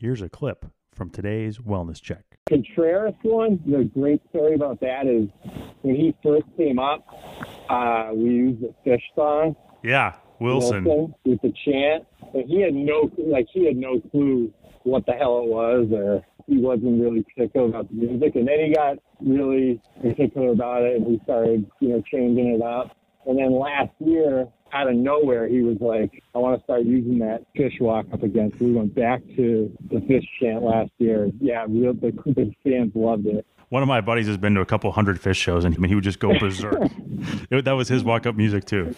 Here's a clip from today's wellness check. Contreras one, the great story about that is when he first came up, uh, we used the Phish song. Yeah, Wilson. Wilson with the chant, and he had no like he had no clue what the hell it was, or he wasn't really particular about the music. And then he got really particular about it, and he started you know changing it up. And then last year, out of nowhere, he was like, I want to start using that Phish walk up again. So we went back to the Phish chant last year. Yeah, real, the, the fans loved it. One of my buddies has been to a couple hundred Phish shows, and he would just go berserk. it, that was his walk up music, too.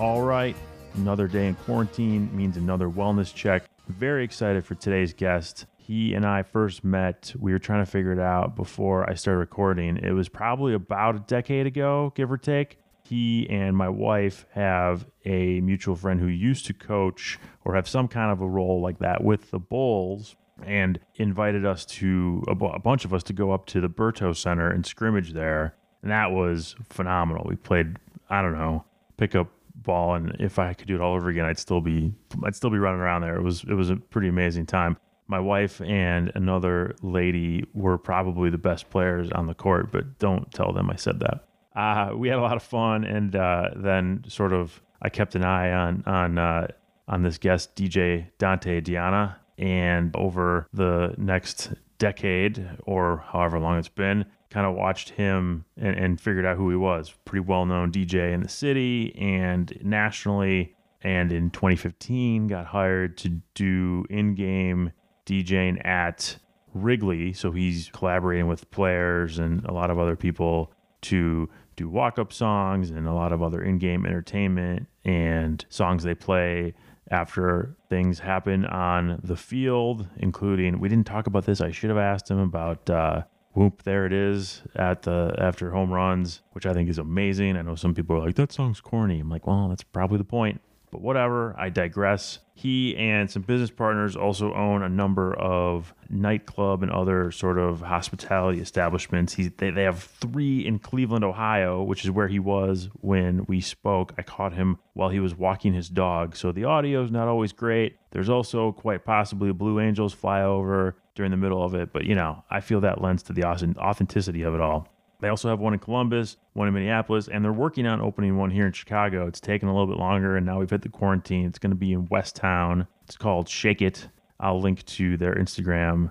All right, another day in quarantine means another wellness check. Very excited for today's guest. He and I first met, we were trying to figure it out before I started recording. It was probably about a decade ago, give or take. He and my wife have a mutual friend who used to coach or have some kind of a role like that with the Bulls and invited us to a, bunch of us to go up to the Berto Center and scrimmage there. And that was phenomenal. We played, I don't know, pick up ball and if I could do it all over again I'd still be I'd still be running around there. It was it was a pretty amazing time. My wife and another lady were probably the best players on the court, but don't tell them I said that. Uh, we had a lot of fun and uh, then sort of I kept an eye on on uh, on this guest DJ Dante Deiana and over the next decade or however long it's been kind of watched him and, and figured out who he was. Pretty well known DJ in the city and nationally. And in 2015, got hired to do in game DJing at Wrigley. So he's collaborating with players and a lot of other people to do walk up songs and a lot of other in game entertainment and songs they play after things happen on the field, including we didn't talk about this. I should have asked him about uh, whoop there it is at the after home runs which i think is amazing. I know some people are like that song's corny. I'm like well that's probably the point. But whatever i digress. He and some business partners also own a number of nightclub and other sort of hospitality establishments. He, they, they have three in cleveland ohio which is where he was when we spoke. I caught him while he was walking his dog. So the audio is not always great. There's also quite possibly a blue angels flyover during the middle of it. But, you know, I feel that lends to the authenticity of it all. They also have one in Columbus, one in Minneapolis, and they're working on opening one here in Chicago. It's taken a little bit longer, and now we've hit the quarantine. It's going to be in West Town. It's called Shake It. I'll link to their Instagram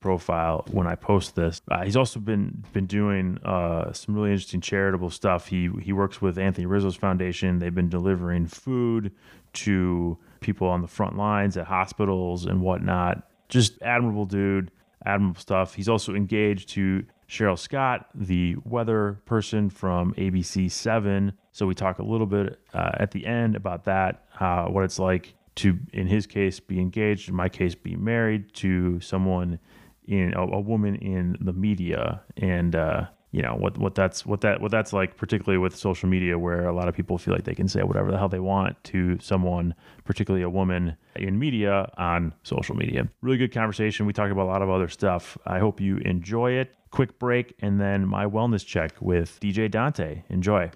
profile when I post this. Uh, he's also been been doing uh, some really interesting charitable stuff. He he works with Anthony Rizzo's foundation. They've been delivering food to people on the front lines at hospitals and whatnot just admirable dude, admirable stuff. He's also engaged to Cheryl Scott, the weather person from ABC 7. So we talk a little bit uh, at the end about that, uh, what it's like to, in his case, be engaged, in my case, be married to someone in a, a woman in the media. And, uh, you know what what that's what that what that's like particularly with social media where a lot of people feel like they can say whatever the hell they want to someone particularly a woman in media on social media. Really good conversation. We talk about a lot of other stuff. I hope you enjoy it. Quick break and then my wellness check with dj dante. Enjoy.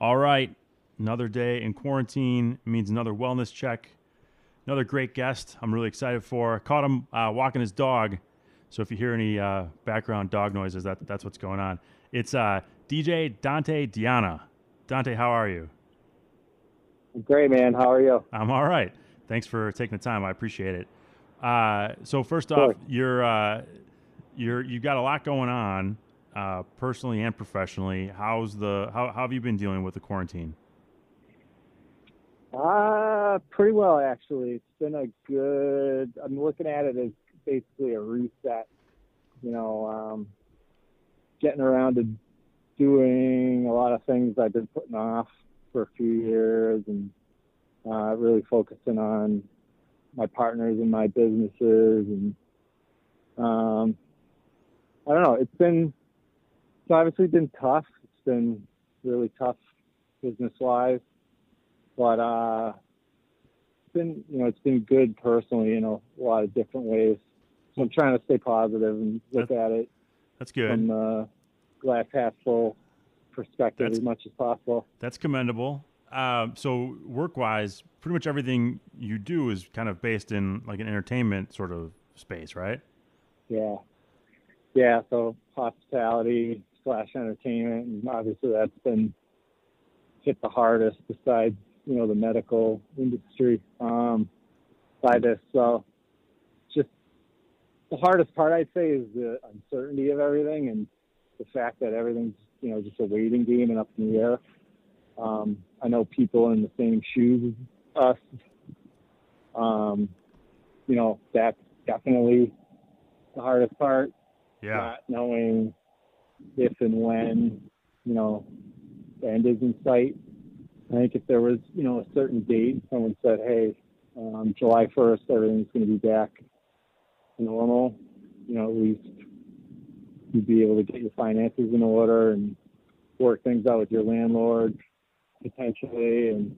All right. Another day in quarantine means another wellness check. Another great guest i'm really excited for. Caught him uh, walking his dog so if you hear any uh, background dog noises, that that's what's going on. It's uh, DJ Dante Deiana. Dante, how are you? I'm Great, man. How are you? I'm all right. Thanks for taking the time. I appreciate it. Uh, so first off, you're uh, you're you've got a lot going on, uh, personally and professionally. How's the how, how have you been dealing with the quarantine? Uh, pretty well actually. It's been a good. I'm looking at it as basically a reset. You know, um, getting around to doing a lot of things I've been putting off for a few years, and uh, really focusing on my partners and my businesses, and um, I don't know. It's been it's obviously been tough. It's been really tough business wise, but uh, it's been you know it's been good personally in a lot of different ways. So I'm trying to stay positive and look at it That's good. from the glass half full perspective That's- as much as possible. That's commendable. Uh, so work wise, pretty much everything you do is kind of based in like an entertainment sort of space, right? Yeah, yeah. So hospitality slash entertainment, and obviously that's been hit the hardest besides you know the medical industry um, by this. So the hardest part I'd say is the uncertainty of everything and the fact that everything's you know just a waiting game and up in the air. Um, I know people in the same shoes as us. Um, you know that's definitely the hardest part Yeah. not knowing if and when, you know, the end is in sight. I think if there was, you know, a certain date, someone said, hey, um, July 1st, everything's going to be back normal, you know, at least you'd be able to get your finances in order and work things out with your landlord potentially and,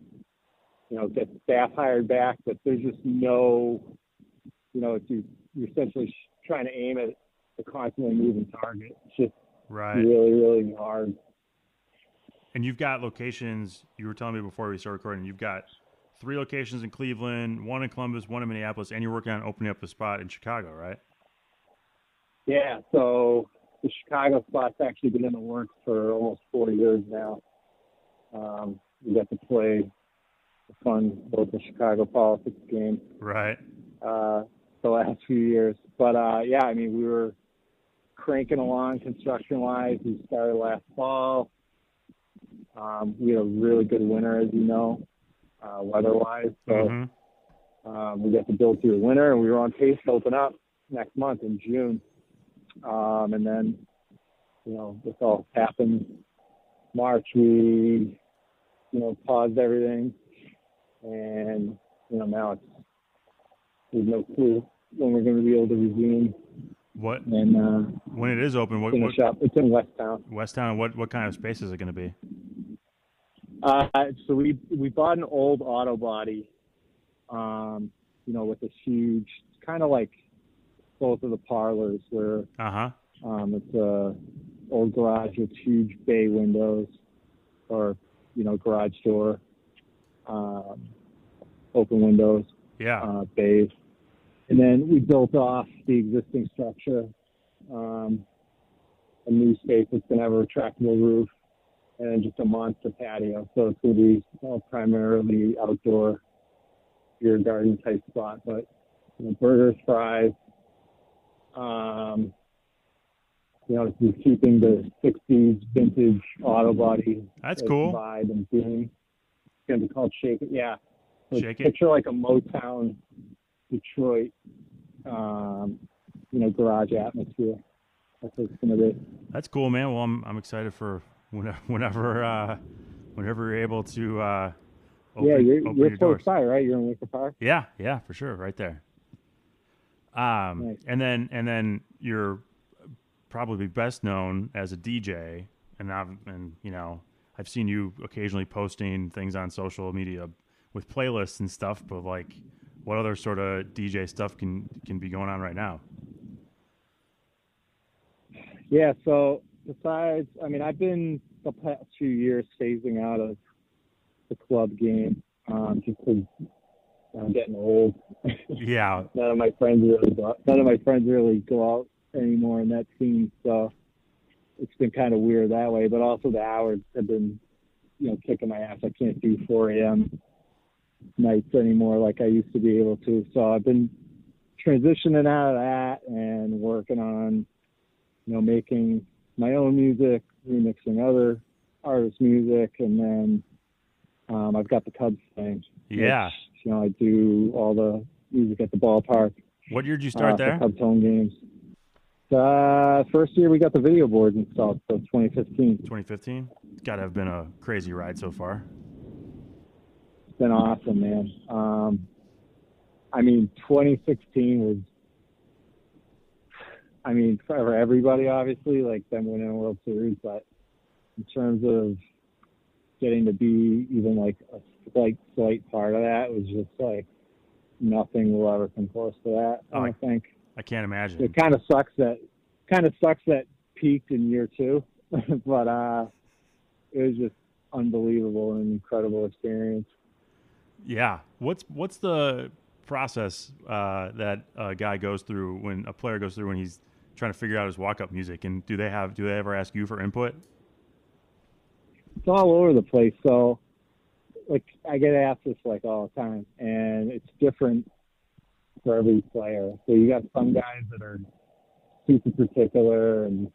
you know, get staff hired back. But there's just no, you know, it's, you, you're essentially trying to aim at a constantly moving target. It's just Right. really, really hard. And you've got locations. You were telling me before we started recording. You've got three locations in Cleveland, one in Columbus, one in Minneapolis, and you're working on opening up a spot in Chicago, right? Yeah, so the Chicago spot's actually been in the works for almost four years now. Um, we got to play the fun local Chicago politics game Right. uh, the last few years. But uh, yeah, I mean, we were cranking along construction wise. We started last fall. Um, we had a really good winter, as you know, uh, weather wise. So Mhm. um, we got to build through the winter, and we were on pace to open up next month in June. Um, and then, you know, this all happened. March, we, you know, paused everything, and you know now it's there's no clue when we're going to be able to resume What and uh, when it is open? What, what up. It's in West Town. West Town? What what kind of space is it going to be? Uh, so we we bought an old auto body, um, you know, with a huge, kind of like both of the parlors where Uh huh. um, it's a old garage with huge bay windows, or you know, garage door, um, open windows, Yeah. uh, bays, and then we built off the existing structure, um, a new space that's gonna have a retractable roof, and just a monster patio. So it's gonna be all primarily outdoor, beer garden type spot, but you know, burgers, fries. Um, you know, just keeping the '60s vintage auto body That's cool. vibe and theme. It's gonna be called Shake It. Yeah. Like, Shake It? Picture like a Motown, Detroit, um, you know, garage atmosphere. That's what it's gonna be. That's cool, man. Well, I'm I'm excited for whenever whenever uh, whenever you're able to uh, open, yeah, you're you're your close by, right? You're in Wicker Park. Yeah, yeah, for sure, right there. Um, Nice. and then and then you're probably best known as a DJ, and I've and you know I've seen you occasionally posting things on social media with playlists and stuff. But like, what other sort of DJ stuff can can be going on right now? Yeah. So besides, I mean, I've been the past few years phasing out of the club game, um, just because I'm getting old. Yeah, none of my friends really go, none of my friends really go out anymore in that scene. So it's been kind of weird that way. But also the hours have been, you know, kicking my ass. I can't do 4 a.m. nights anymore like I used to be able to. So I've been transitioning out of that and working on, you know, making my own music, remixing other artists' music, and then um, I've got the Cubs thing. yeah. which, you know, I do all the music at the ballpark. What year did you start uh, there? Cubs home games. Uh, first year we got the video boards installed, so 2015. 2015. It's got to have been a crazy ride so far. It's been awesome, man. Um, I mean, 2016 was, I mean, for everybody, obviously, like them winning a World Series, but in terms of getting to be even like a slight, slight part of that was just like nothing will ever come close to that. I Oh, don't think. I can't imagine. It kind of sucks that kind of sucks that peaked in year two, but uh, it was just unbelievable and incredible experience. Yeah. What's what's the process uh, that a guy goes through when a player goes through when he's trying to figure out his walk up music? And do they have do they ever ask you for input? It's all over the place. So, like, I get asked this like all the time, and it's different for every player. So you got some guys that are super particular, and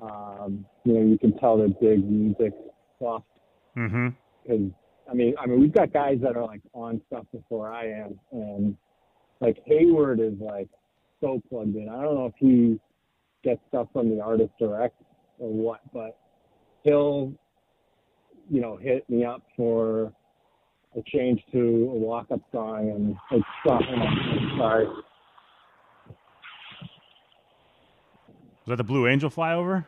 um, you know you can tell they're big music stuff Mm-hmm. I mean, I mean, we've got guys that are like on stuff before I am, and like Heyward is like so plugged in. I don't know if he gets stuff from the artist direct or what, but he'll, you know, hit me up for a change to a walk-up song and like stuff. Sorry, Was that the Blue Angel flyover?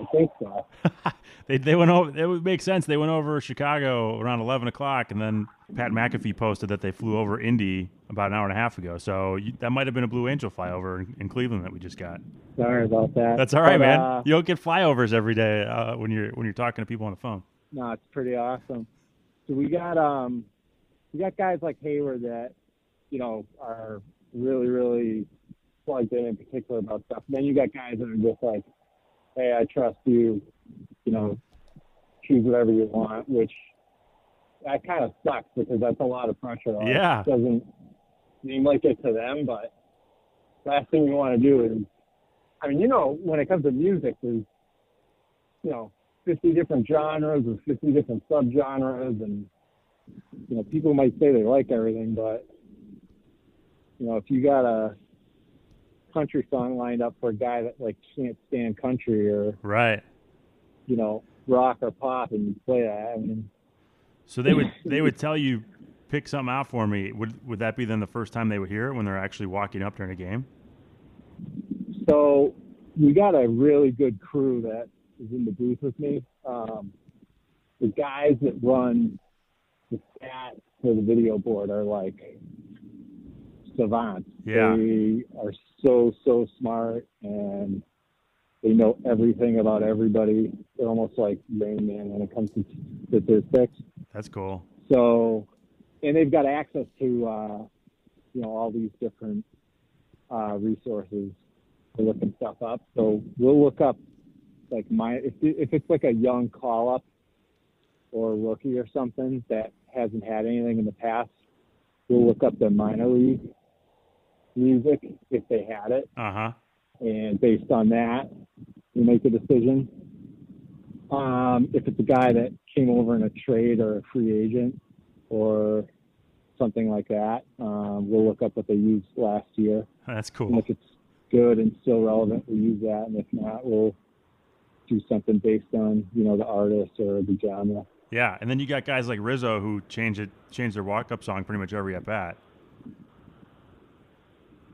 I think so. They they went over. It would make sense. They went over Chicago around eleven o'clock, and then Pat McAfee posted that they flew over Indy about an hour and a half ago. So you, that might have been a Blue Angel flyover in, in Cleveland that we just got. Sorry about that. That's all right, But, man. uh, you don't get flyovers every day uh, when you're when you're talking to people on the phone. No, it's pretty awesome. So we got um we got guys like Heyward that, you know, are really, really plugged in in particular about stuff. then you got guys that are just like, Hey, I trust you, you know, choose whatever you want, which that kind of sucks because that's a lot of pressure. Like, Yeah. It doesn't seem like it to them, but last thing you want to do is I mean, you know, when it comes to music there's you know, 50 different genres or 50 different subgenres and you know people might say they like everything but you know if you got a country song lined up for a guy that like can't stand country or Right. you know rock or pop and you play that I mean So they would they would tell you pick something out for me. Would would that be then the first time they would hear it when they're actually walking up during a game? so we got a really good crew that is in the booth with me um, the guys that run the stats for the video board are like savants. Yeah. They are so, so smart and they know everything about everybody. They're almost like Rain Man when it comes to statistics. That's cool. So, and they've got access to, uh, you know, all these different uh, resources for looking stuff up. So we'll look up like my if if it's like a young call up or rookie or something that hasn't had anything in the past, we'll look up their minor league music if they had it, Uh huh. and based on that, we make a decision. Um, if it's a guy that came over in a trade or a free agent or something like that, um, we'll look up what they used last year. That's And cool. if it's good and still relevant, we'll use that. And if not, we'll do something based on, you know, the artist or the genre. Yeah, and then you got guys like Rizzo who change it change their walk up song pretty much every at bat.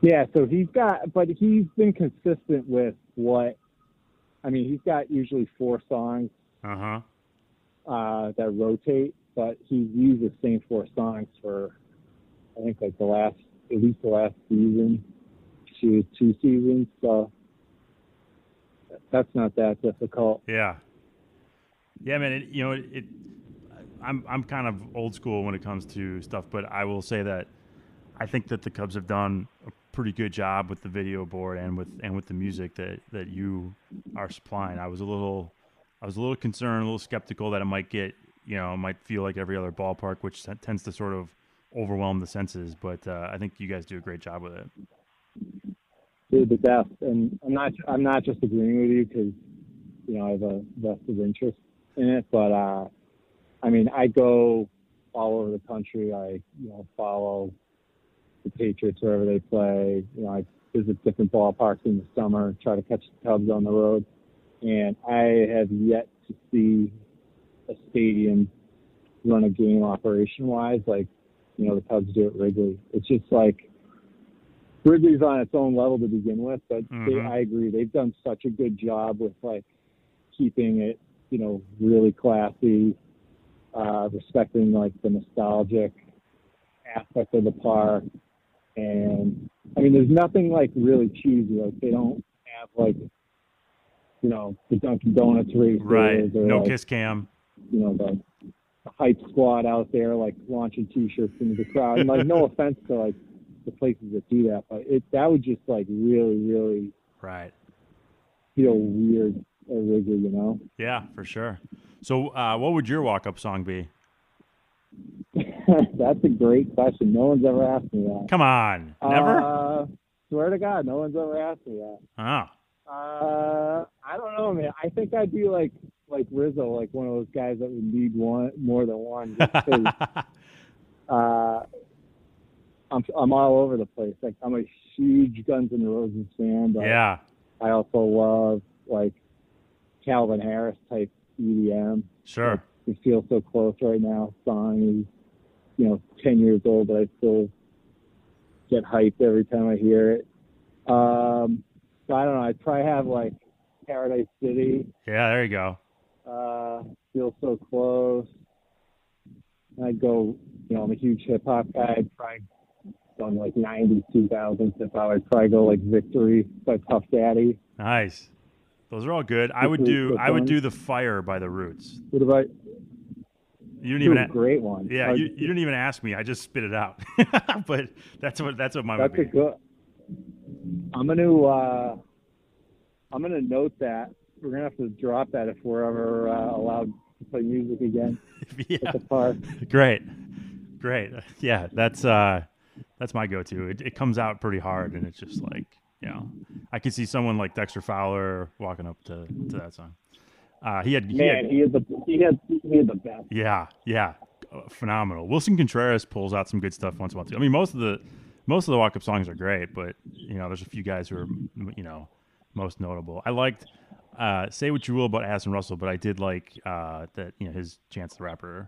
Yeah, so he's got, but he's been consistent with what, I mean, he's got usually four songs Uh huh. uh, that rotate, but he's used the same four songs for, I think, like the last, at least the last season, two, two seasons. So that's not that difficult. Yeah. Yeah, man. It, you know, it, it. I'm I'm kind of old school when it comes to stuff, but I will say that I think that the Cubs have done a pretty good job with the video board and with and with the music that that you are supplying. I was a little I was a little concerned, a little skeptical that it might get you know might feel like every other ballpark, which t- tends to sort of overwhelm the senses. But uh, I think you guys do a great job with it. Dude, the best. And I'm not, I'm not just agreeing with you because, you know, I have a vested interest in it, but, uh, I mean, I go all over the country. I, you know, follow the Patriots wherever they play. You know, I visit different ballparks in the summer, try to catch the Cubs on the road. And I have yet to see a stadium run a game operation wise like, you know, the Cubs do at Wrigley. It's just like, Wrigley's on its own level to begin with, but they, Mhm. I agree. They've done such a good job with like keeping it, you know, really classy, uh, respecting like the nostalgic aspect of the park. And I mean, there's nothing like really cheesy. Like they don't have like, you know, the Dunkin' Donuts races Right. or No like, kiss cam. you know, the, the hype squad out there like launching T-shirts into the crowd. And like, no offense to like the places that do that, but it that would just like really, really Right. feel weird at Wrigley, you know. Yeah, for sure. So, uh, what would your walk-up song be? That's a great question. No one's ever asked me that. Come on, never. Uh, swear to God, no one's ever asked me that. oh, Uh, I don't know, man. I think I'd be like like Rizzo, like one of those guys that would need one more than one. Uh, I'm I'm all over the place. Like I'm a huge Guns N' Roses fan, but yeah, I also love like Calvin Harris type EDM. sure. We feel so close right now. Song is, you know, ten years old, but I still get hyped every time I hear it. Um, so I don't know. I'd probably have like Paradise City. Yeah, there you go. Uh, feel so close. I'd go. You know, I'm a huge hip hop guy. I'd probably done like 90s, 2000s hip hop. I'd probably go like Victory by Puff Daddy. Nice. Those are all good. I would do. I would do the fire by the Roots. What about You didn't even. a- great one? Yeah, Uh, you, you didn't even ask me. I just spit it out. but that's what that's what mine That's would be. good. I'm gonna uh, I'm gonna note that we're gonna have to drop that if we're ever uh, allowed to play music again yeah, at the park. great, great. Yeah, that's uh, that's my go-to. It, it comes out pretty hard, and it's just like you know, I could see someone like Dexter Fowler walking up to to that song. Uh, he had, he Man, had he had the he had he had the best. Yeah, yeah, phenomenal. Willson Contreras pulls out some good stuff once in a while too. I mean, most of the most of the walk-up songs are great, but you know, there's a few guys who are you know most notable. I liked uh, "Say What You Will" about Addison Russell, but I did like uh, that you know his Chance the Rapper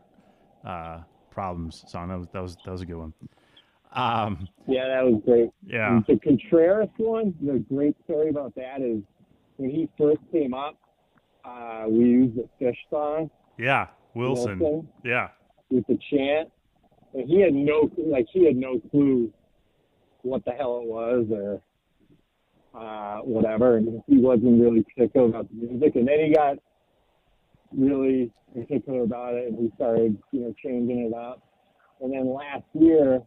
uh, "Problems" song. That was that was that was a good one. Um, Yeah, that was great. yeah, The Contreras one, the great story about that is when he first came up, uh, we used the Phish song, yeah, Wilson. Wilson. Yeah, with the chant, and he had no like he had no clue what the hell it was or uh, whatever, and he wasn't really particular about the music. And then he got really particular about it, and he started you know changing it up. And then last year,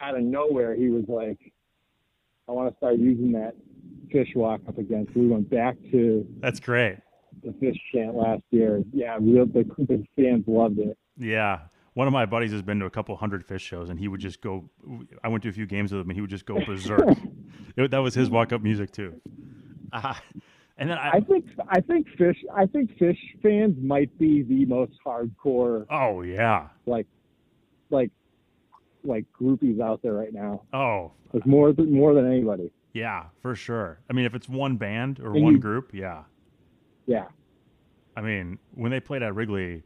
out of nowhere, he was like, "I want to start using that Phish walk up again." So we went back to that's great. the Phish chant last year. Yeah, real the, the fans loved it. Yeah. One of my buddies has been to a couple hundred Phish shows, and he would just go. I went to a few games with him, and he would just go berserk. It- that was his walk-up music too. Uh, and then I, I think I think Phish I think Phish fans might be the most hardcore oh yeah, like like like groupies out there right now. oh Like more than more than anybody. Yeah, for sure. I mean, if it's one band or And one you- group, yeah. Yeah. I mean, when they played at Wrigley,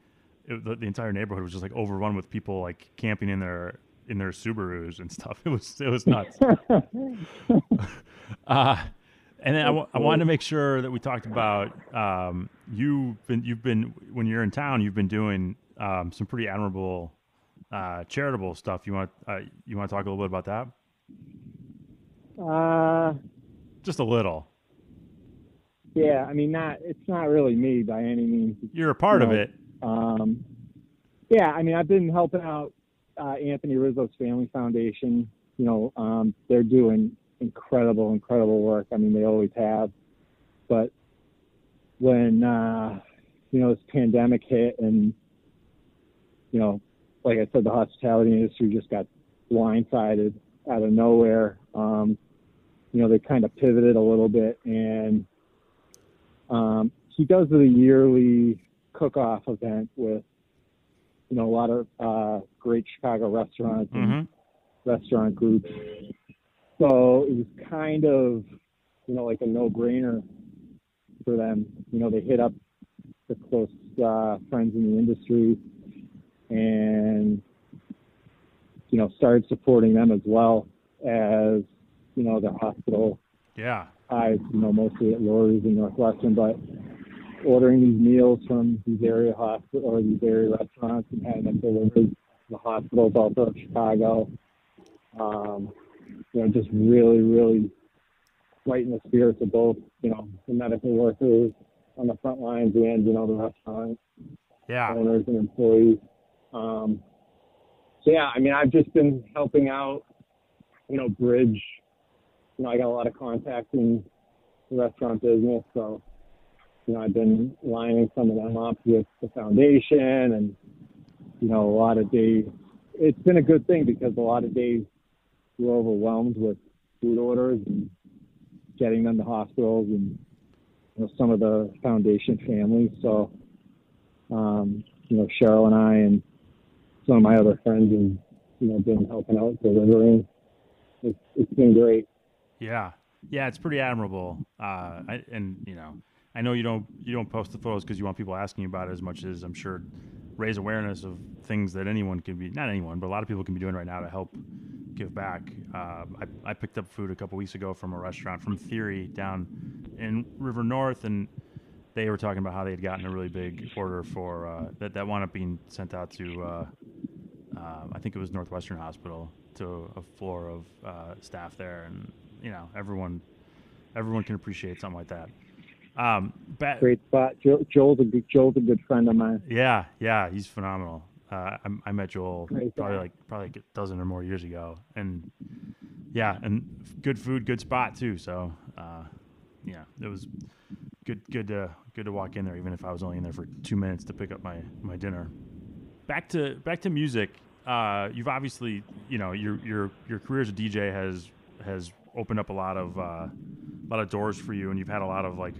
it, the, the entire neighborhood was just like overrun with people like camping in their in their Subarus and stuff. It was it was nuts. Uh, and then I I wanted to make sure that we talked about um, you've been you've been when you're in town you've been doing um, some pretty admirable uh, charitable stuff. You want uh, you want to talk a little bit about that? Uh Just a little. yeah, I mean not it's not really me by any means. You're a part of it. Um yeah, I mean I've been helping out uh Anthony Rizzo's Family Foundation. You know, um they're doing incredible, incredible work. I mean they always have. But when uh you know this pandemic hit and you know, like I said, the hospitality industry just got blindsided out of nowhere. Um, you know, they kind of pivoted a little bit and um, he does the yearly cook-off event with, you know, a lot of uh, great Chicago restaurants and hmm restaurant groups. So it was kind of, you know, like a no-brainer for them. You know, they hit up the close uh, friends in the industry and, you know, started supporting them as well as, you know, the hospital Yeah. ties, you know, mostly at Lurie's and Northwestern, but ordering these meals from these area hospital or these area restaurants and having them delivered to the hospitals also in Chicago. Um, you know, just really, really lighten the spirits of both, you know, the medical workers on the front lines and, you know, the restaurant yeah. owners and employees. Um, so yeah, I mean, I've just been helping out, you know, bridge. You know, I got a lot of contacts in the restaurant business, so you know, I've been lining some of them up with the foundation, and you know, a lot of days. It's been a good thing because a lot of days we're overwhelmed with food orders and getting them to hospitals and you know some of the foundation families. So, um, you know, Cheryl and I and some of my other friends have you know been helping out delivering. It's it's been great. Yeah, yeah, it's pretty admirable. Uh, I, and you know, I know you don't you don't post the photos because you want people asking you about it as much as I'm sure raise awareness of things that anyone can be not anyone, but a lot of people can be doing right now to help give back. Uh, I, I picked up food a couple weeks ago from a restaurant from Theory down in River North, and they were talking about how they had gotten a really big order for uh, that that wound up being sent out to uh, uh I think it was Northwestern Hospital to a floor of uh, staff there, and you know everyone everyone can appreciate something like that. Um, Great spot. Joel, Joel's a good, Joel's a good friend of mine. Yeah, yeah, he's phenomenal. Uh, I, I, met Joel Great probably guy. like probably like a dozen or more years ago, and yeah, and good food, good spot too. So uh, yeah, it was good, good to good to walk in there, even if I was only in there for two minutes to pick up my my dinner. Back to back to music. Uh, you've obviously, you know, your your your career as a DJ has has opened up a lot of uh, a lot of doors for you, and you've had a lot of like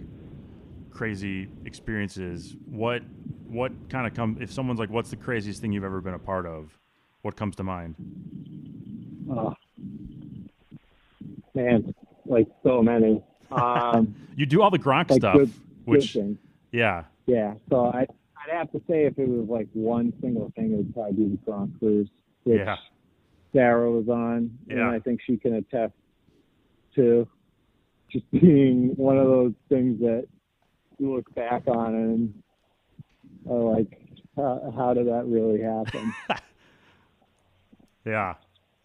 crazy experiences. What what kind of come if someone's like, "What's the craziest thing you've ever been a part of?" What comes to mind? Oh, man, like so many. Um, you do all the Gronk like stuff, good, which good yeah, yeah. So I I'd have to say if it was like one single thing, it would probably be the Gronk cruise, which yeah. Sarah was on, yeah. and I think she can attest to just being one of those things that you look back on and are like, how, how did that really happen? yeah,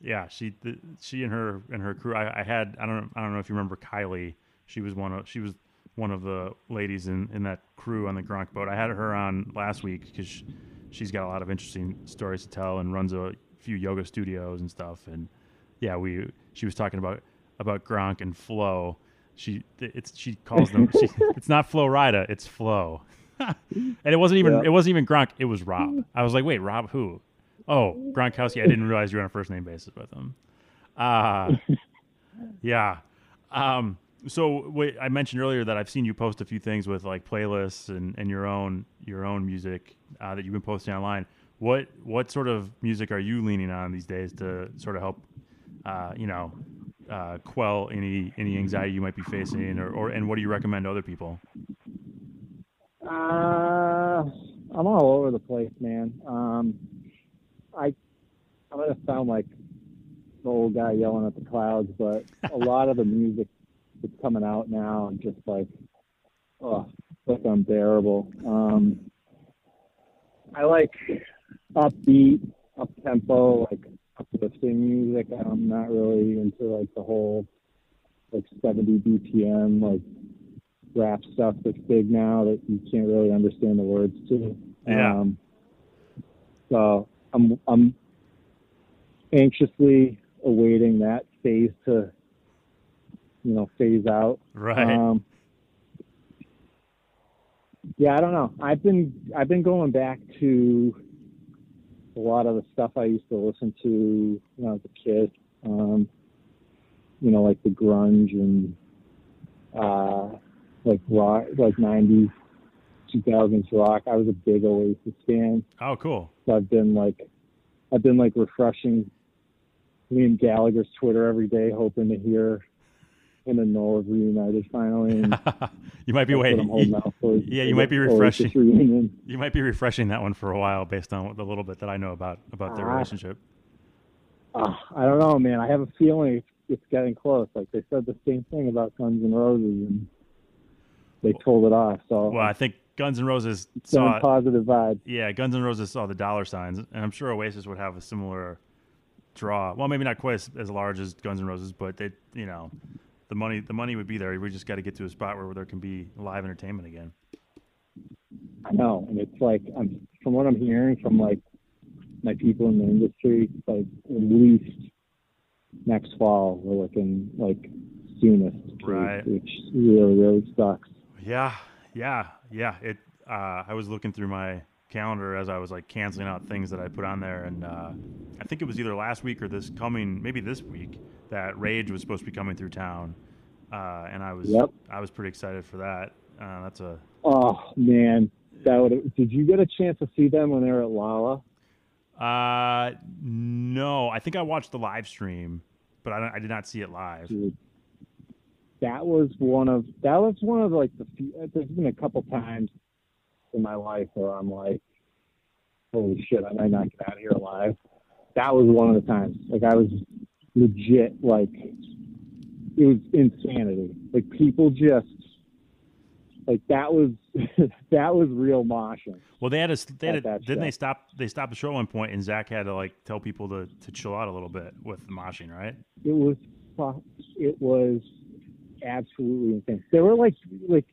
yeah. She, the, she and her and her crew. I, I had. I don't. I don't know if you remember Kylie. She was one of. She was one of the ladies in, in that crew on the Gronk boat. I had her on last week because she, she's got a lot of interesting stories to tell and runs a few yoga studios and stuff. And yeah, we she was talking about about Gronk and Flo. She it's she calls them. she, it's not Flo Rida, it's Flo. and it wasn't even yeah. it wasn't even Gronk. It was Rob. I was like, wait, Rob who? Oh, Gronkowski. I didn't realize you were on a first name basis with him. Uh yeah. Um, so wait, I mentioned earlier that I've seen you post a few things with like playlists and, and your own your own music uh, that you've been posting online. What what sort of music are you leaning on these days to sort of help, uh, you know, uh, quell any any anxiety you might be facing, or, or and what do you recommend to other people? Uh, I'm all over the place, man. Um, I I'm gonna sound like the old guy yelling at the clouds, but a lot of the music that's coming out now and just like, oh, like unbearable. Um, I like upbeat, up tempo, like uplifting music. I'm not really into like the whole like 70 BPM like rap stuff that's big now that you can't really understand the words to. Yeah. Um, so I'm I'm anxiously awaiting that phase to you know phase out. Right. Um, yeah, I don't know. I've been I've been going back to a lot of the stuff I used to listen to when I was a kid. Um, you know, like the grunge and uh, like rock, like '90s, 2000s rock. I was a big Oasis fan. Oh, cool. So I've been like, I've been like refreshing Liam Gallagher's Twitter every day, hoping to hear him and Noel have reunited finally. you might be waiting. For, yeah, you might be refreshing. You might be refreshing that one for a while based on the little bit that I know about about their uh, relationship. Uh, I don't know, man. I have a feeling it's getting close. Like they said the same thing about Guns N' Roses, and they told it off. So well, I think Guns N' Roses saw positive vibes. yeah, Guns N' Roses saw the dollar signs, and I'm sure Oasis would have a similar draw. Well, maybe not quite as, as large as Guns N' Roses, but they, you know, the money the money would be there. We just got to get to a spot where there can be live entertainment again. I know, and it's like I'm from what I'm hearing from like my people in the industry, like at least next fall we're looking like soonest, Right. Which really really sucks. Yeah, yeah, yeah. It. Uh, I was looking through my calendar as I was like canceling out things that I put on there, and uh, I think it was either last week or this coming, maybe this week, that Rage was supposed to be coming through town, uh, and I was Yep. I was pretty excited for that. Uh, that's a Oh man, that would. Did you get a chance to see them when they were at Lolla? uh, no. I think I watched the live stream, but I, I did not see it live. Dude, that was one of that was one of like the few, there's been a couple times in my life where I'm like, holy shit, I might not get out of here alive. That was one of the times. Like I was legit like it was insanity. Like people just like that was that was real moshing. Well, they had a they had a, didn't show. they stop they stopped the show one point, and Zack had to like tell people to to chill out a little bit with the moshing, right? it was it was absolutely insane. They were like like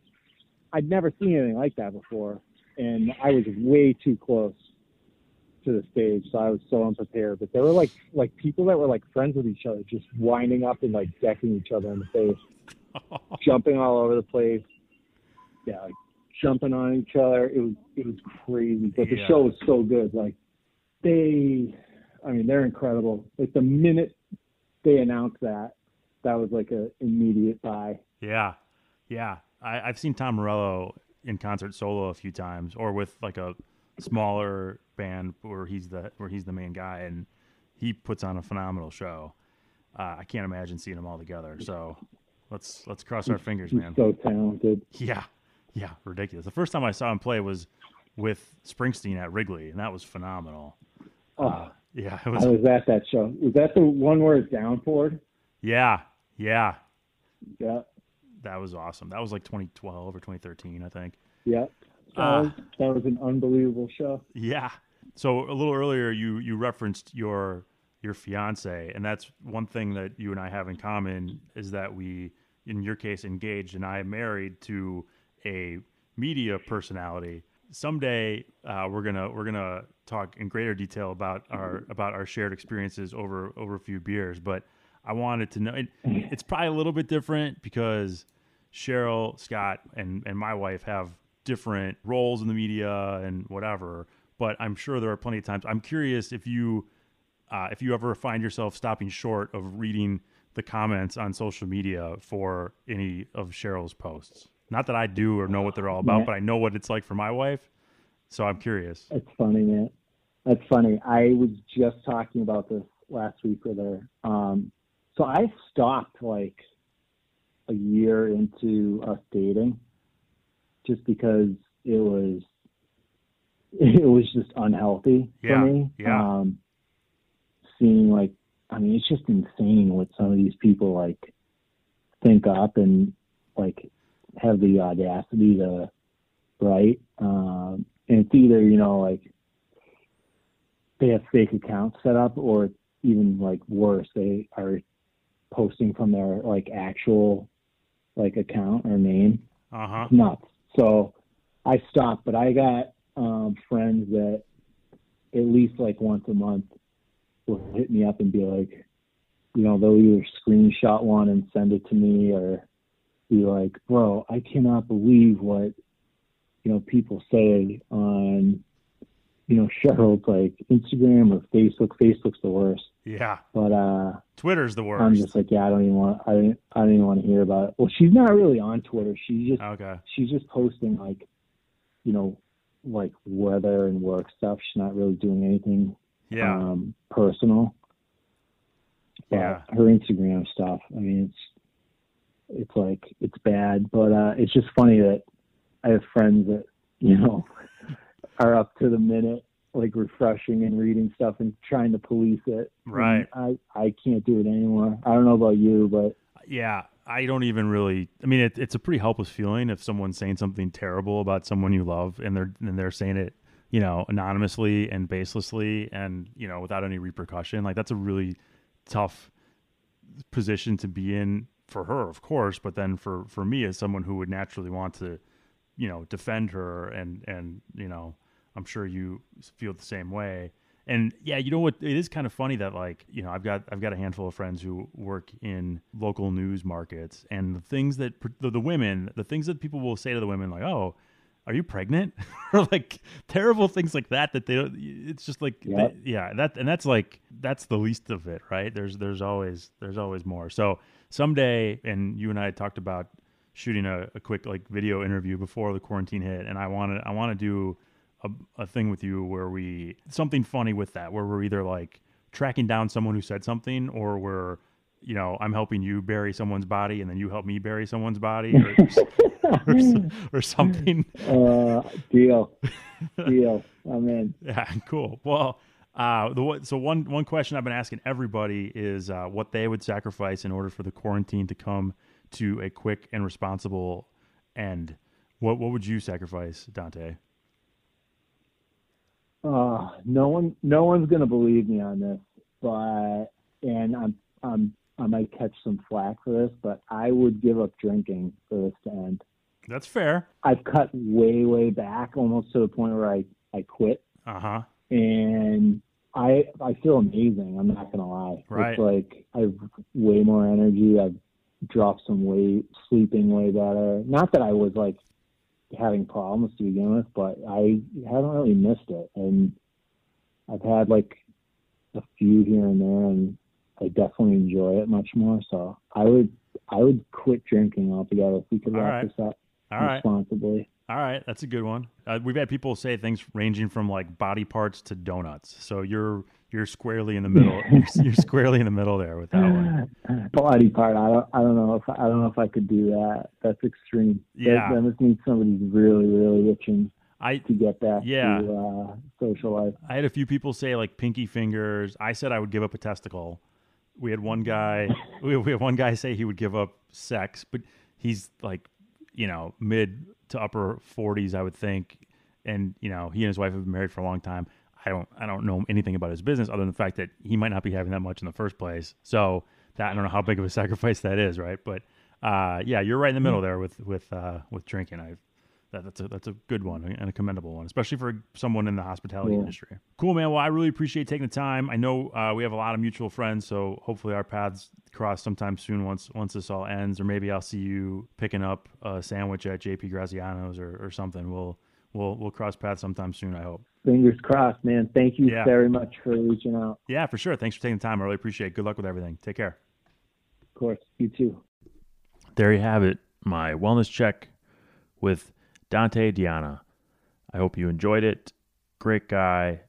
I'd never seen anything like that before, and I was way too close to the stage, so I was so unprepared. But there were like like people that were like friends with each other, just winding up and like decking each other in the face, jumping all over the place. Yeah, like jumping on each other. It was it was crazy, but the Yeah. show was so good. Like they, I mean, they're incredible. Like the minute they announced that, that was like a immediate buy. Yeah, yeah. I, I've seen Tom Morello in concert solo a few times, or with like a smaller band where he's the where he's the main guy, and he puts on a phenomenal show. Uh, I can't imagine seeing them all together. So let's let's cross our fingers, He's man. so talented. Yeah, yeah, ridiculous. The first time I saw him play was with Springsteen at Wrigley, and that was phenomenal. Oh, Uh, yeah, it I was. was at that show. Was that the one where it's downpoured? Yeah, yeah, Yeah, that was awesome. That was like 2012 or 2013, I think. yeah. That, was, that was an unbelievable show. Yeah. So a little earlier, you you referenced your your fiance, and that's one thing that you and I have in common is that we, in your case, engaged, and I am married to a media personality. Someday, uh, we're gonna we're gonna talk in greater detail about our about our shared experiences over over a few beers. But I wanted to know. It, it's probably a little bit different because Cheryl, Scott, and and my wife have different roles in the media and whatever. But I'm sure there are plenty of times. I'm curious if you uh, if you ever find yourself stopping short of reading the comments on social media for any of Cheryl's posts. Not that I do or know what they're all about, Yeah. but I know what it's like for my wife. So I'm curious. That's funny, man. That's funny. I was just talking about this last week with her. Um, so I stopped like a year into us dating, just because it was it was just unhealthy Yeah, for me. yeah. Um, seeing like, I mean, it's just insane what some of these people like think up and like have the audacity to write. Um, and it's either you know like they have fake accounts set up, or even like worse, they are posting from their like actual like account or name. Uh huh. Nuts. So I stopped, but I got um, friends that at least like once a month will hit me up and be like, you know, they'll either screenshot one and send it to me or be like, bro, I cannot believe what, you know, people say on, you know, Cheryl's like Instagram or Facebook. Facebook's the worst. Yeah. But uh Twitter's the worst. I'm just like, yeah, I don't even want I don't I don't even want to hear about it. Well, she's not really on Twitter. She's just okay. she's just posting like, you know, like weather and work stuff. She's not really doing anything Yeah. um, personal. But Yeah. her Instagram stuff, I mean, it's it's like it's bad, but uh, it's just funny that I have friends that you know are up to the minute, like refreshing and reading stuff and trying to police it. And Right. I I can't do it anymore. I don't know about you, but Yeah, I don't even really. I mean, it, it's a pretty helpless feeling if someone's saying something terrible about someone you love, and they're and they're saying it, you know, anonymously and baselessly, and you know, without any repercussion. Like that's a really tough position to be in for her, of course, but then for for me as someone who would naturally want to, you know, defend her, and and you know, I'm sure you feel the same way and yeah, you know what? It is kind of funny that like you know I've got I've got a handful of friends who work in local news markets, and the things that the, the women, the things that people will say to the women, like, "Oh, are you pregnant?" or like terrible things like that. That they don't. It's just like Yep. they- yeah, that and that's like that's the least of it, right? There's there's always there's always more. So someday, and you and I talked about shooting a, a quick like video interview before the quarantine hit, and I wanted I want to do a, a thing with you where we something funny with that, where we're either like tracking down someone who said something, or we're you know I'm helping you bury someone's body, and then you help me bury someone's body, or, or, or something. Uh, deal, deal. I'm in. Yeah, cool. Well, uh, the so one one question I've been asking everybody is uh, what they would sacrifice in order for the quarantine to come to a quick and responsible end. What what would you sacrifice, Dante? Uh, no one, no one's gonna believe me on this, but and I'm, I'm, I might catch some flack for this, but I would give up drinking for this to end. That's fair. I've cut way, way back, almost to the point where I, I quit, Uh huh. and I, I feel amazing. I'm not gonna lie. Right. It's like I've way more energy. I've dropped some weight, sleeping way better. Not that I was like having problems to begin with, but I haven't really missed it. And I've had like a few here and there, and I definitely enjoy it much more. So I would I would quit drinking altogether if we could All wrap right. this up All right. All right. That's a good one. Uh, we've had people say things ranging from like body parts to donuts. So you're you're squarely in the middle. you're, you're squarely in the middle there with that one. Body part. I don't. I don't know if I don't know if I could do that. That's extreme. That- Yeah. That, must mean somebody's really, really itching I to get back Yeah. to uh, social life. I had a few people say like pinky fingers. I said I would give up a testicle. We had one guy. we we had one guy say he would give up sex, but he's like, you know, mid to upper forties, I would think. And you know, he and his wife have been married for a long time. I don't I don't know anything about his business other than the fact that he might not be having that much in the first place. So that I don't know how big of a sacrifice that is, right? But uh, yeah, you're right in the middle there with with uh, with drinking. I that, that's a that's a good one and a commendable one, especially for someone in the hospitality Yeah. industry. Cool, man. Well, I really appreciate taking the time. I know uh, we have a lot of mutual friends, so hopefully our paths cross sometime soon once once this all ends, or maybe I'll see you picking up a sandwich at JP Graziano's or, or something. We'll we'll we'll cross paths sometime soon. I hope. Fingers crossed, man. Thank you Yeah. very much for reaching out. Yeah, for sure. Thanks for taking the time. I really appreciate it. Good luck with everything. Take care. Of course, you too. there you have it my wellness check with dante Deiana. I hope you enjoyed it. Great guy.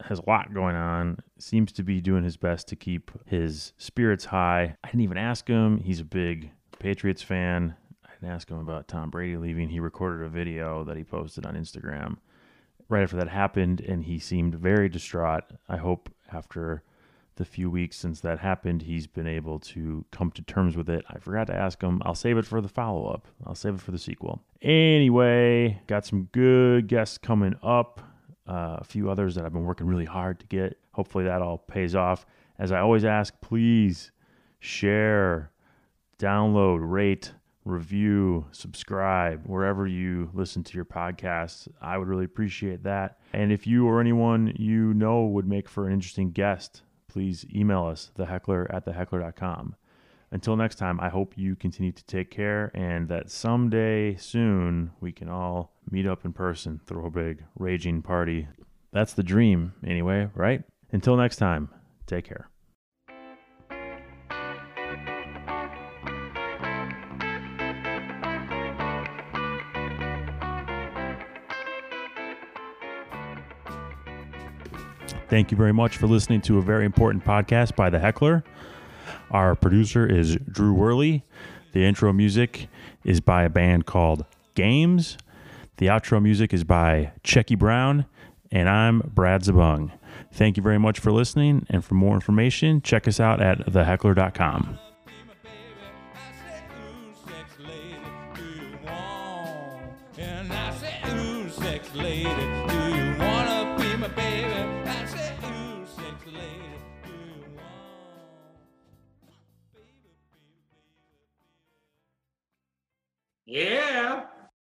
Has a lot going on. Seems to be doing his best to keep his spirits high. I didn't even ask him. He's a big patriots fan. I didn't ask him about tom brady leaving. He recorded a video that he posted on instagram. Right after that happened and he seemed very distraught. I hope after the few weeks since that happened, he's been able to come to terms with it. I forgot to ask him. I'll save it for the follow up. I'll save it for the sequel. Anyway, got some good guests coming up. Uh, a few others that I've been working really hard to get. Hopefully that all pays off. As I always ask, please share, download, rate, review, subscribe wherever you listen to your podcasts. I would really appreciate that. And if you or anyone you know would make for an interesting guest, please email us, theheckler at theheckler.com. Until next time, I hope you continue to take care and that someday soon we can all meet up in person, throw a big raging party. That's the dream, anyway, right? Until next time, take care. Thank you very much for listening to a very important podcast by The Heckler. Our producer is Drew Worley. The intro music is by a band called Games. The outro music is by Checky Brown. And I'm Brad Zibung. Thank you very much for listening. And for more information, check us out at theheckler.com.